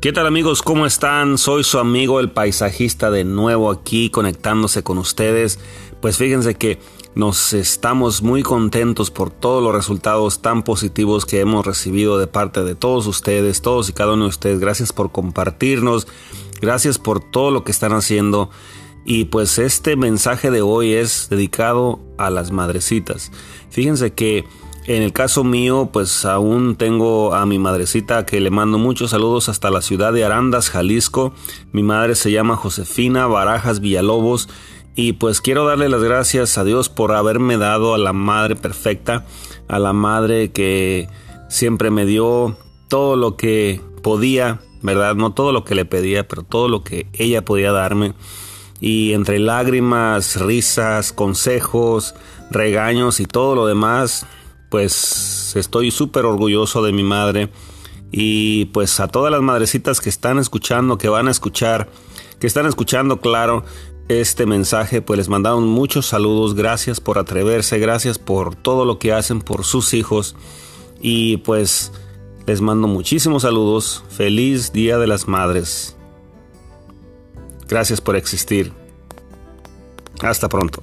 ¿Qué tal amigos? ¿Cómo están? Soy su amigo el paisajista de nuevo aquí conectándose con ustedes. Pues fíjense que nos estamos muy contentos por todos los resultados tan positivos que hemos recibido de parte de todos ustedes, todos y cada uno de ustedes. Gracias por compartirnos, gracias por todo lo que están haciendo. Y pues este mensaje de hoy es dedicado a las madrecitas. Fíjense que en el caso mío, pues aún tengo a mi madrecita que le mando muchos saludos hasta la ciudad de Arandas, Jalisco. Mi madre se llama Josefina Barajas Villalobos y pues quiero darle las gracias a Dios por haberme dado a la madre perfecta, a la madre que siempre me dio todo lo que podía, ¿verdad? No todo lo que le pedía, pero todo lo que ella podía darme. Y entre lágrimas, risas, consejos, regaños y todo lo demás, pues estoy súper orgulloso de mi madre y pues a todas las madrecitas que están escuchando, que van a escuchar, que están escuchando, claro, este mensaje, pues les mandamos muchos saludos, gracias por atreverse, gracias por todo lo que hacen por sus hijos y pues les mando muchísimos saludos, feliz Día de las Madres. Gracias por existir. Hasta pronto.